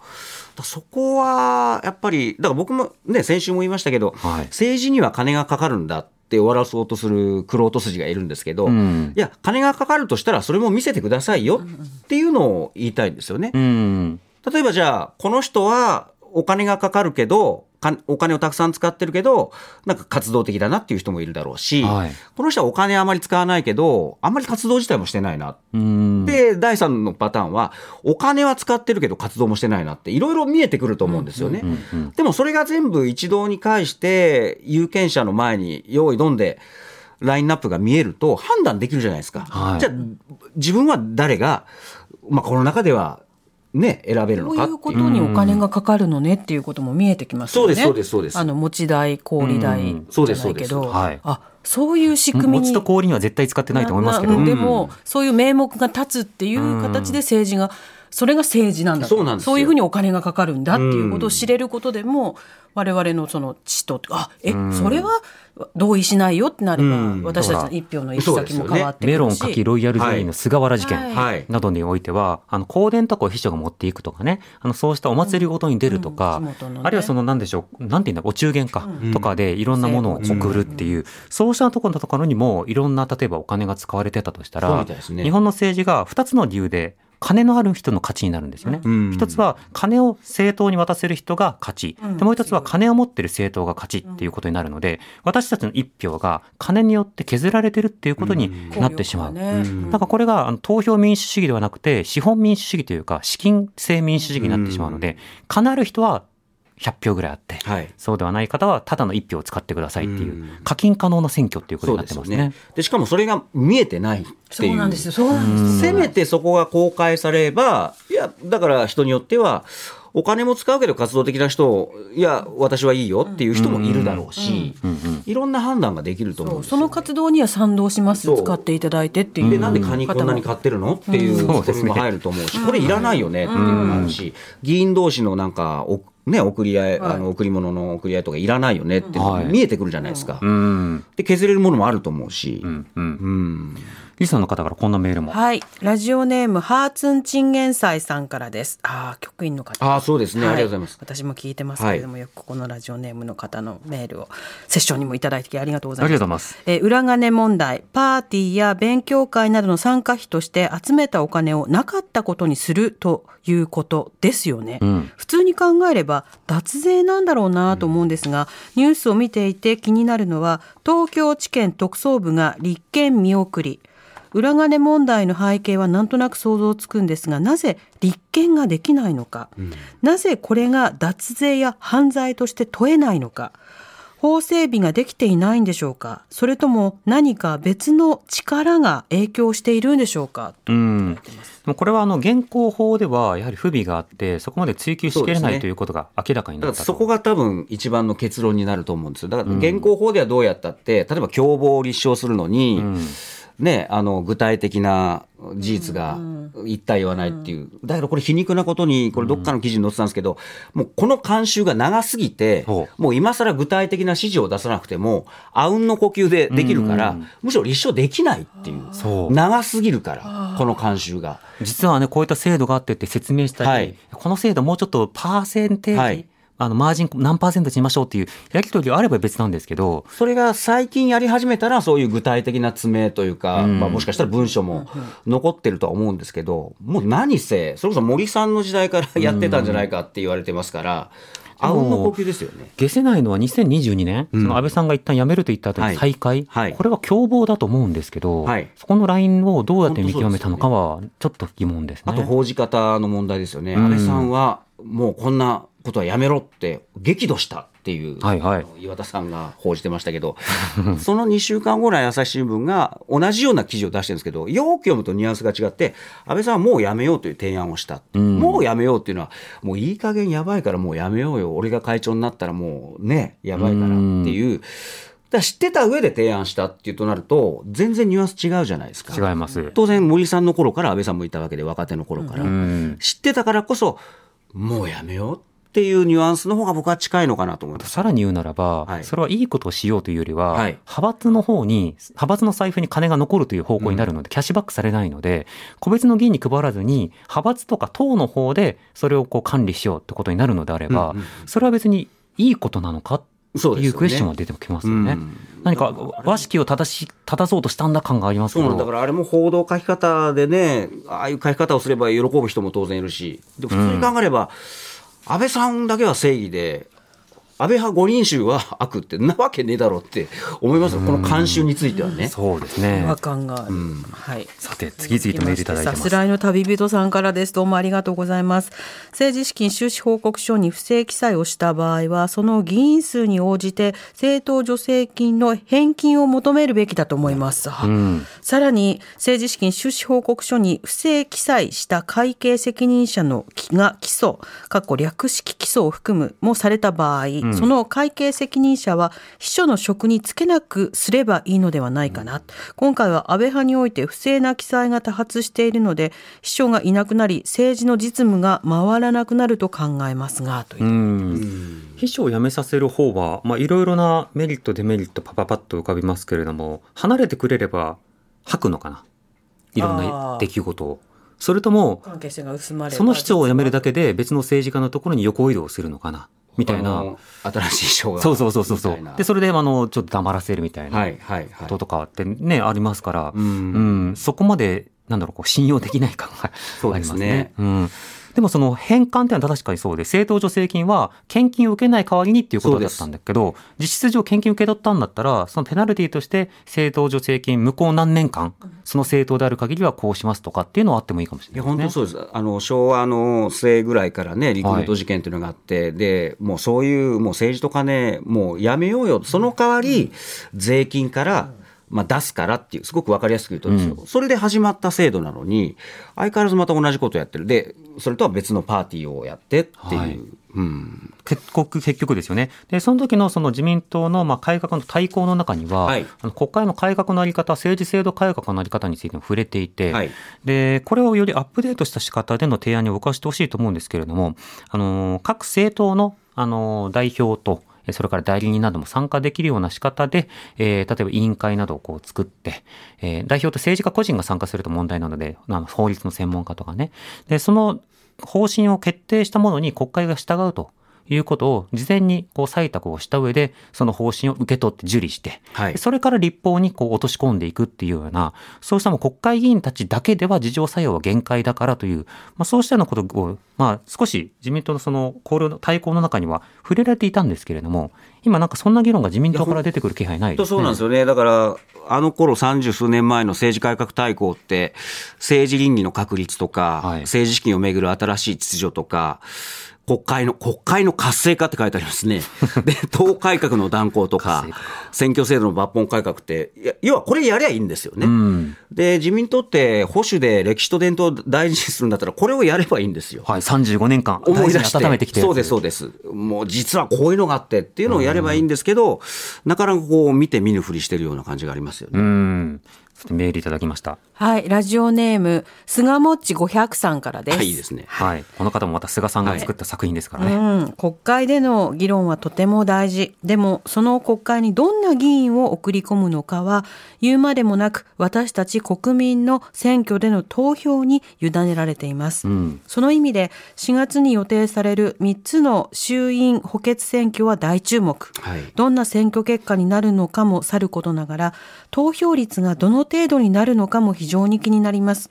う。そこは、やっぱり、だから僕もね、先週も言いましたけど、はい、政治には金がかかるんだっっって終わらそうとする玄人筋がいるんですけど、うん、いや、金がかかるとしたら、それも見せてくださいよっていうのを言いたいんですよね。うん、例えばじゃあ、この人はお金がかかるけど、お金をたくさん使ってるけど、なんか活動的だなっていう人もいるだろうし、はい、この人はお金あまり使わないけど、あんまり活動自体もしてないな。で、第3のパターンは、お金は使ってるけど活動もしてないなって、いろいろ見えてくると思うんですよね。でもそれが全部一堂に会して、有権者の前に用意どんで、ラインナップが見えると判断できるじゃないですか。はい、じゃあ、自分は誰が、まあ、この中ではね、選べるのかそういうことにお金がかかるのねっていうことも見えてきますよね。そうです、そうです、そうです。あの、持ち代、小売代じゃないけど、はい、あ、そういう仕組みに。持ちと小売には絶対使ってないと思いますけど。でも、そういう名目が立つっていう形で政治が、それが政治なんだそうなんですそういうふうにお金がかかるんだっていうことを知れることでも、我々のその知と、あ、え、それは、同意しないよってなれば、うん、私たちの一票の行き先も変わってくるし、ね、メロンかきロイヤルゼリーの菅原事件。などにおいては、はい、あの香典とかを秘書が持っていくとかね。あのそうしたお祭りごとに出るとか、うん。うんね、あるいはそのなんでしょうなんていうんだお中元か、とかでいろんなものを送るっていう、そうしたところのところにもいろんな例えばお金が使われてたとしたら、ね、日本の政治が2つの理由で金のある人の価値になるんですよね。一つは金を政党に渡せる人が勝ち。でもう一つは金を持ってる政党が勝ちっていうことになるので、私たちの一票が金によって削られてるっていうことになってしまう。なんかこれが投票民主主義ではなくて、資本民主主義というか、資金制民主主義になってしまうので、金ある人は100票ぐらいあって、はい、そうではない方はただの1票を使ってくださいっていう課金可能な選挙っていうことになってますね。で、ね、しかもそれが見えてない。っていう。そうなんですよ。そうなんですせめてそこが公開されれば、いや、だから人によっては、お金も使うけど活動的な人いや私はいいよっていう人もいるだろうし、いろんな判断ができると思うその活動には賛同します使っていただいてっていうでなんでカニこんなに買ってるのっていうことも入ると思うし、これいらないよねっていうのもあるし、議員同士のなんかね、送り合い、はい、あの贈り物の送り合いとかいらないよねって見えてくるじゃないですか。はい、で削れるものもあると思うし。うん、うん。うんリスナーの方からこんなメールも。はい。ラジオネーム、ハーツンチンゲンサイさんからです。ああ、局員の方。ああ、そうですね、はい、ありがとうございます。私も聞いてますけれども、はい、よくここのラジオネームの方のメールを、セッションにもいただいてありがとうございます。ありがとうございます。えー、裏金問題、パーティーや勉強会などの参加費として集めたお金をなかったことにするということですよね。うん、普通に考えれば、脱税なんだろうなと思うんですが、うん、ニュースを見ていて気になるのは、東京地検特捜部が立件見送り、裏金問題の背景はなんとなく想像つくんですがなぜ立件ができないのか、うん、なぜこれが脱税や犯罪として問えないのか？法整備ができていないんでしょうか？それとも何か別の力が影響しているんでしょうか？うん。これはあの現行法ではやはり不備があってそこまで追及しきれない、ね、ということが明らかになったそこが多分一番の結論になると思うんですよ。だから現行法ではどうやったって、例えば共謀を立証するのに、うんね、あの具体的な事実が言った言わないっていう、だからこれ、皮肉なことに、これ、どっかの記事に載ってたんですけど、もうこの慣習が長すぎて、もう今更具体的な指示を出さなくても、あうんの呼吸でできるから、むしろ立証できないっていう、長すぎるから、この慣習が。実はね、こういった制度があってって説明したり、はい、この制度、もうちょっとパーセンテージ、はいあの、マージン何パーセントしましょうっていうやり取りがあれば別なんですけど。それが最近やり始めたら、そういう具体的な詰めというか、うん、まあもしかしたら文書も残ってるとは思うんですけど、もう何せ、それこそ森さんの時代からやってたんじゃないかって言われてますから、あうんの呼吸ですよね。消せないのは2022年、うん、その安倍さんが一旦辞めると言った後に再開、はいはい、これは共謀だと思うんですけど、はい、そこのラインをどうやって見極めたのかは、ちょっと疑問ですね。あと報じ方の問題ですよね。安倍さんはもうこんなことはやめろって激怒したっていう、はいはい、岩田さんが報じてましたけど、その2週間後に朝日新聞が同じような記事を出してるんですけど、よく読むとニュアンスが違って、安倍さんはもうやめようという提案をした。うん、もうやめようっていうのは、もういい加減やばいからもうやめようよ。俺が会長になったらもうね、やばいからっていう。だ知ってた上で提案したっていうとなると、全然ニュアンス違うじゃないですか。違います。当然森さんの頃から安倍さんもいたわけで、若手の頃から。知ってたからこそ、もうやめようっていうニュアンスの方が僕は近いのかなと思います。さらに言うならば、はい、それはいいことをしようというよりは、はい、派閥の方に、派閥の財布に金が残るという方向になるので、うん、キャッシュバックされないので、個別の議員に配らずに、派閥とか党の方でそれをこう管理しようってことになるのであれば、うんうん、それは別にいいことなのかっっていうクエスチョンが出てきますよね。何か和式を正し正そうとしたんだ感がありますけど。だ。からあれも報道書き方でねああいう書き方をすれば喜ぶ人も当然いるし。で普通に考えれば、安倍さんだけは正義で安倍派五人衆は悪ってなわけねえだろうって思いますこの慣習についてはね。そうですね。和感が、うん、はい。さて次々とメールいただいてます。さすらいの旅人さんからです。どうもありがとうございます。政治資金収支報告書に不正記載をした場合は、その議員数に応じて政党助成金の返金を求めるべきだと思います。うん、さらに政治資金収支報告書に不正記載した会計責任者のが起訴、過去略式起訴を含むもされた場合。うん、その会計責任者は秘書の職に就けなくすればいいのではないかな、うん、今回は安倍派において不正な記載が多発しているので秘書がいなくなり政治の実務が回らなくなると考えますがという。秘書を辞めさせる方は、まあ、いろいろなメリットデメリットパパパッと浮かびますけれども離れてくれれば吐くのかな。いろんな出来事を。それともその市長を辞めるだけで別の政治家のところに横移動するのかなみたいな。新しい賞が。そうそうそうそう。で、それで、あの、ちょっと黙らせるみたいなこととかってね、ありますから、うん、そこまで、なんだろう、こう、信用できない感が ありますね。うん。でもその返還っていうのは確かにそうで、政党助成金は献金を受けない代わりにっていうことだったんだけど、実質上献金を受け取ったんだったら、そのペナルティとして政党助成金向こう何年間、その政党である限りはこうしますとかっていうのはあってもいいかもしれない、ね、いや、本当そうです。あの、昭和の末ぐらいからね、リクルート事件というのがあって、はい、で、もうそういう、もう政治と金、もうやめようよ。その代わり、税金から、まあ、出すからっていう、すごく分かりやすく言うとですよ、うん、それで始まった制度なのに、相変わらずまた同じことをやってる。で、それとは別のパーティーをやってっていう。はいうん、結局結局ですよね。で、その時のその自民党のまあ改革の対抗の中には、はい、あの国会の改革のあり方、政治制度改革のあり方についても触れていて、はい、で、これをよりアップデートした仕方での提案に動かしてほしいと思うんですけれども、あの、各政党のあの代表と、それから代理人なども参加できるような仕方で、え、例えば委員会などをこう作って、え、代表と政治家個人が参加すると問題なので、あの法律の専門家とかね。で、その方針を決定したものに国会が従うと。いうことを事前にこう採択をした上で、その方針を受け取って受理して、はい、それから立法にこう落とし込んでいくっていうような、そうしたも国会議員たちだけでは事情作用は限界だからという、まあ、そうしたようなことを、まあ、少し自民党のその考慮の対抗の中には触れられていたんですけれども、今なんかそんな議論が自民党から出てくる気配ないですね。そうなんですよね。だから、あの頃三十数年前の政治改革大綱って、政治倫理の確立とか、はい、政治資金をめぐる新しい秩序とか、国会の、国会の活性化って書いてありますね。で、党改革の断行とか、選挙制度の抜本改革って、要はこれやりゃいいんですよね。うん、で、自民党って保守で歴史と伝統を大事にするんだったら、これをやればいいんですよ。はい、35年間、思い出して。温めてきて。そうです、そうです。もう実はこういうのがあってっていうのをやればいいんですけど、なかなかこう見て見ぬふりしてるような感じがありますよね。うんメールいただきました。はい、ラジオネーム、菅もっち500さんからです。はい、いいですね。はい。この方もまた菅さんが作った作品ですからね。はい、うん。国会での議論はとても大事。でも、その国会にどんな議員を送り込むのかは、言うまでもなく、私たち国民の選挙での投票に委ねられています。うん、その意味で、4月に予定される3つの衆院補欠選挙は大注目。はい、どんな選挙結果になるのかもさることながら、投票率がどの程度になるのかも非常に気になります。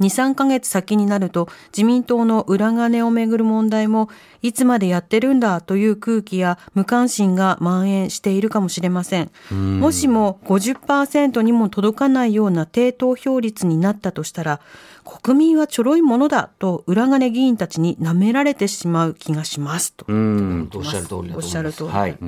2、3ヶ月先になると自民党の裏金をめぐる問題もいつまでやってるんだという空気や無関心が蔓延しているかもしれません。もしも50%にも届かないような低投票率になったとしたら国民はちょろいものだと裏金議員たちに舐められてしまう気がしますと。おっしゃる通りおっしゃる通り。はい。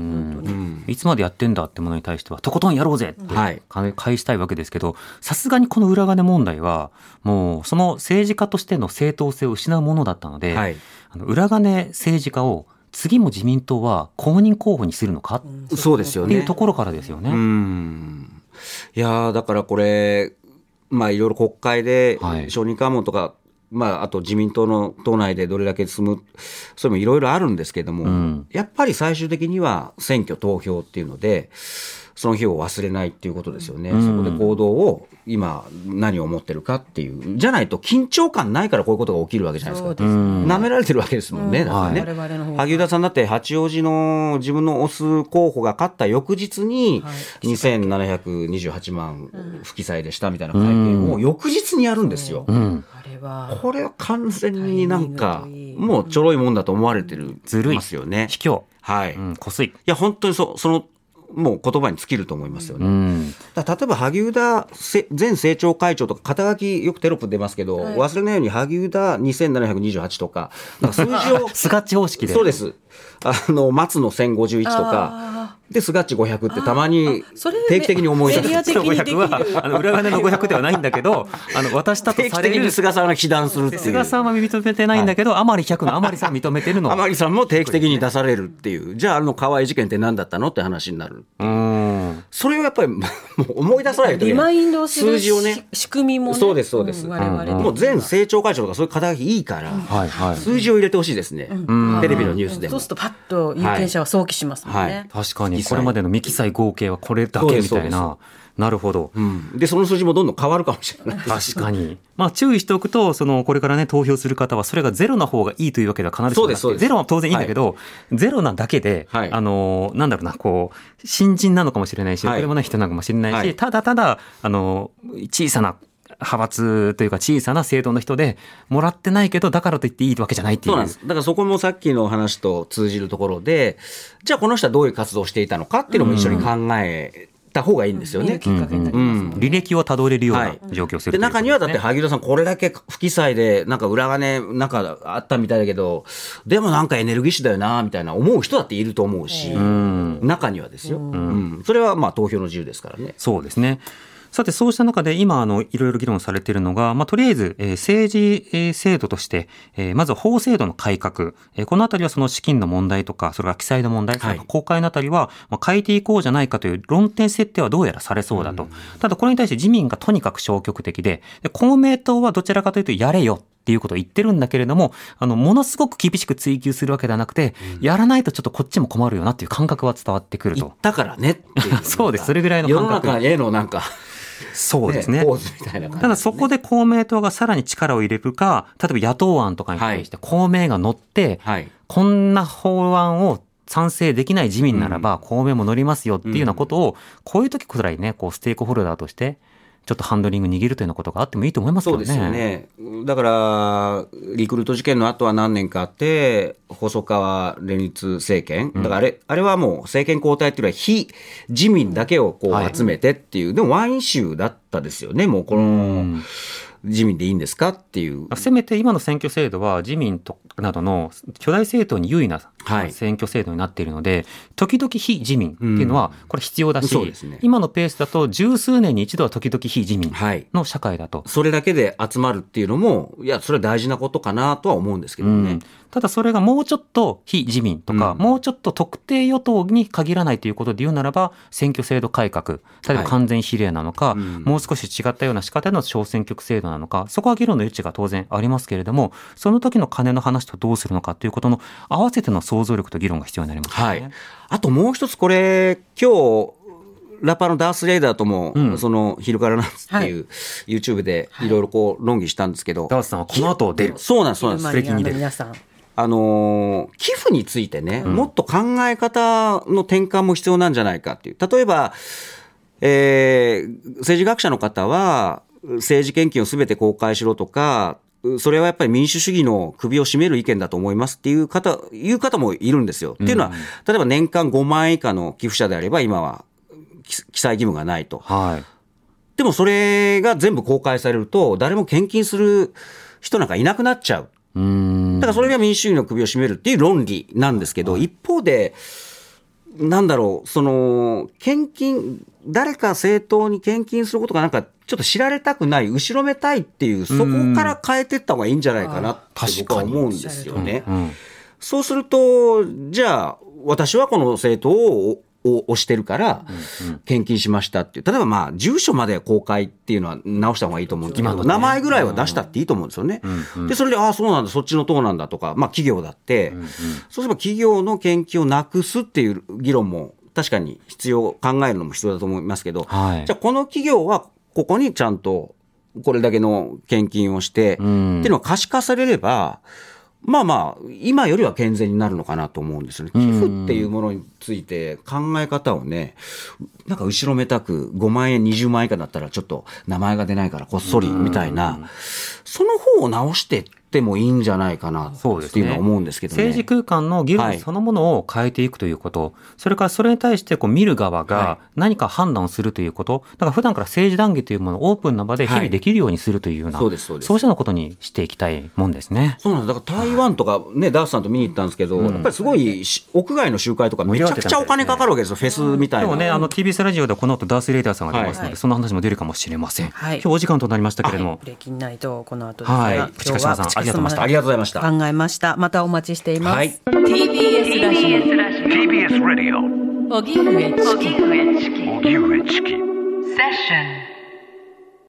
いつまでやってんだってものに対してはとことんやろうぜって返したいわけですけど、さすがにこの裏金問題はもうその政治家としての正当性を失うものだったので、はい、あの裏金政治家を次も自民党は公認候補にするのか、そうですよね。っていうところからですよね。いやだからこれ、まあいろいろ国会で承認喚問とかまあ、あと自民党の党内でどれだけ進む、それもいろいろあるんですけども、うん、やっぱり最終的には選挙、投票っていうので、その日を忘れないっていうことですよね、うん、そこで行動を今、何を思ってるかっていう、じゃないと緊張感ないからこういうことが起きるわけじゃないですか、な、められてるわけですもんね、うん、だからね、萩生田さんだって八王子の自分の推す候補が勝った翌日に、2728万不記載でしたみたいな会見を翌日にやるんですよ。うん。これは完全になんか、もうちょろいもんだと思われてるますよね。卑怯。はい。うん、こすい。いや、本当にそそのもう言葉に尽きると思いますよね。うん、例えば萩生田前政調会長とか肩書きよくテロップ出ますけど、はい、忘れないように萩生田2728とかなんか数字を スカッチ方式で。そうですあの松野1051とかで、スガッチ500ってたまに定期的に思い出す。500は、あの、裏金の500ではないんだけど、あの、渡したとされる。定期的に菅さんが被弾するっていう。菅さんは認めてないんだけど、甘利100の甘利さん認めてるの。甘利さんも定期的に出されるっていう。じゃあ、あの河合事件って何だったのって話になる。うん。それをやっぱり、もう思い出さないとリマインドする数字をね。仕組みも、そうです、そうです。もう前政調会長とかそういう肩書きいいから、はいはい、数字を入れてほしいですね。テレビのニュースでそうするとパッと有権者は想起しますもんね。確かに、これまでのミキサイ合計はこれだけみたいな。なるほど、うん、でその数字もどんどん変わるかもしれない。確かに、まあ、注意しておくとそのこれからね投票する方はそれがゼロな方がいいというわけでは必ずしもなくて。ゼロは当然いいんだけど、はい、ゼロなだけで、はい、あのなんだろうなこう新人なのかもしれないし、はい、これもない人なのかもしれないし、ただただあの小さな派閥というか小さな政党の人でもらってないけどだからといっていいわけじゃないっていう。そうなんです。だからそこもさっきの話と通じるところでじゃあこの人はどういう活動をしていたのかっていうのも一緒に考えた方がいいんですよね。履歴をたどれるような状況する、で中にはだって萩生田さんこれだけ不記載でなんか裏金なんかあったみたいだけどでもなんかエネルギッシュだよなみたいな思う人だっていると思うし、中にはですよ、うん。それはまあ投票の自由ですからね。そうですねさて、そうした中で今、あの、いろいろ議論されているのが、まあ、とりあえず、えー、政治、えー、制度として、えー、まず法制度の改革、えー、このあたりはその資金の問題とか、それから記載の問題、はい、公開のあたりは、まあ、変えていこうじゃないかという論点設定はどうやらされそうだと。うん、ただ、これに対して自民がとにかく消極的で、で公明党はどちらかというと、やれよっていうことを言ってるんだけれども、あの、ものすごく厳しく追求するわけではなくて、うん、やらないとちょっとこっちも困るよなっていう感覚は伝わってくると。だからね そうです。それぐらいの感覚。世の中へのなんかそうですね。ねただそこで公明党がさらに力を入れるか、例えば野党案とかに対して公明が乗って、はい、こんな法案を賛成できない自民ならば公明も乗りますよっていうようなことを、こういう時くらいね、こうステークホルダーとしてちょっとハンドリング握るというようなことがあってもいいと思いますそうですよね。だから、リクルート事件の後は何年かあって、細川連立政権、だからあれ、うん、あれはもう政権交代っていうのは非自民だけをこう集めてっていう、はい、でもワイン州だったですよね、もうこの。うん自民でいいんですかっていう。せめて今の選挙制度は自民となどの巨大政党に優位な選挙制度になっているので、はい、時々非自民っていうのはこれ必要だし、うんね、今のペースだと十数年に一度は時々非自民の社会だと、はい、それだけで集まるっていうのも、いや、それは大事なことかなとは思うんですけどね。うんただそれがもうちょっと非自民とか、うん、もうちょっと特定与党に限らないということで言うならば、選挙制度改革、例えば完全比例なのか、はいうん、もう少し違ったような仕方の小選挙区制度なのか、そこは議論の余地が当然ありますけれども、その時の金の話とどうするのかということの合わせての想像力と議論が必要になります、ね、はい。あともう一つこれ、今日、ラッパーのダース・レイダーとも、うん、その、昼からなんつっていう、はい、YouTube でいろいろこう論議したんですけど、ダースさんはこの後出る。そうなんです、そうなんです。素敵に出る。皆さん。あのー、寄付についてね、うん、もっと考え方の転換も必要なんじゃないかっていう。例えば、えー、政治学者の方は、政治献金をすべて公開しろとか、それはやっぱり民主主義の首を絞める意見だと思いますっていう方、いう方もいるんですよ。っていうのは、例えば年間5万円以下の寄付者であれば、今は記載義務がないと。はい。でもそれが全部公開されると、誰も献金する人なんかいなくなっちゃう。だからそれが民主主義の首を絞めるっていう論理なんですけど、一方で、なんだろう、その、献金、誰か政党に献金することがなんか、ちょっと知られたくない、後ろめたいっていう、そこから変えていった方がいいんじゃないかなって僕は思うんですよね。そうすると、じゃあ、私はこの政党をを押してるから、献金しましたっていう。例えばまあ、住所まで公開っていうのは直した方がいいと思うんですけど、名前ぐらいは出したっていいと思うんですよね。で、それで、ああ、そうなんだ、そっちの党なんだとか、まあ企業だって、そうすれば企業の献金をなくすっていう議論も確かに必要、考えるのも必要だと思いますけど、はい、じゃあこの企業はここにちゃんとこれだけの献金をして、っていうのが可視化されれば、まあまあ、今よりは健全になるのかなと思うんですよね。寄付っていうものについて考え方をね、なんか後ろめたく5万円、20万円以下だったらちょっと名前が出ないからこっそりみたいな、その方を直してってもいいんじゃないかなっていうのは思うんですけど、ね、政治空間の議論そのものを変えていくということ、はい、それからそれに対してこう見る側が何か判断をするということ、だから普段から政治談義というものをオープンな場で日々できるようにするというような、はい、そうそうしたことにしていきたいもんですね。そうなんです。だから台湾とかね、ダースさんと見に行ったんですけど、うん、やっぱりすごい屋外の集会とかめちゃくちゃお金かかるわけですよ、フェスみたいな。でもね、あの TBS ラジオでこの後ダースレーダーさんが出ます。ので、はい、その話も出るかもしれません。はい、今日お時間となりましたけれども。できないとこの後はい。プチカシマさん。ありがとうございました。ありがとうございました。考えました。またお待ちしています。はい、TBS ラジオ。TBS ラジオ。荻上チキ。荻上チキ。荻上チキ。セッション。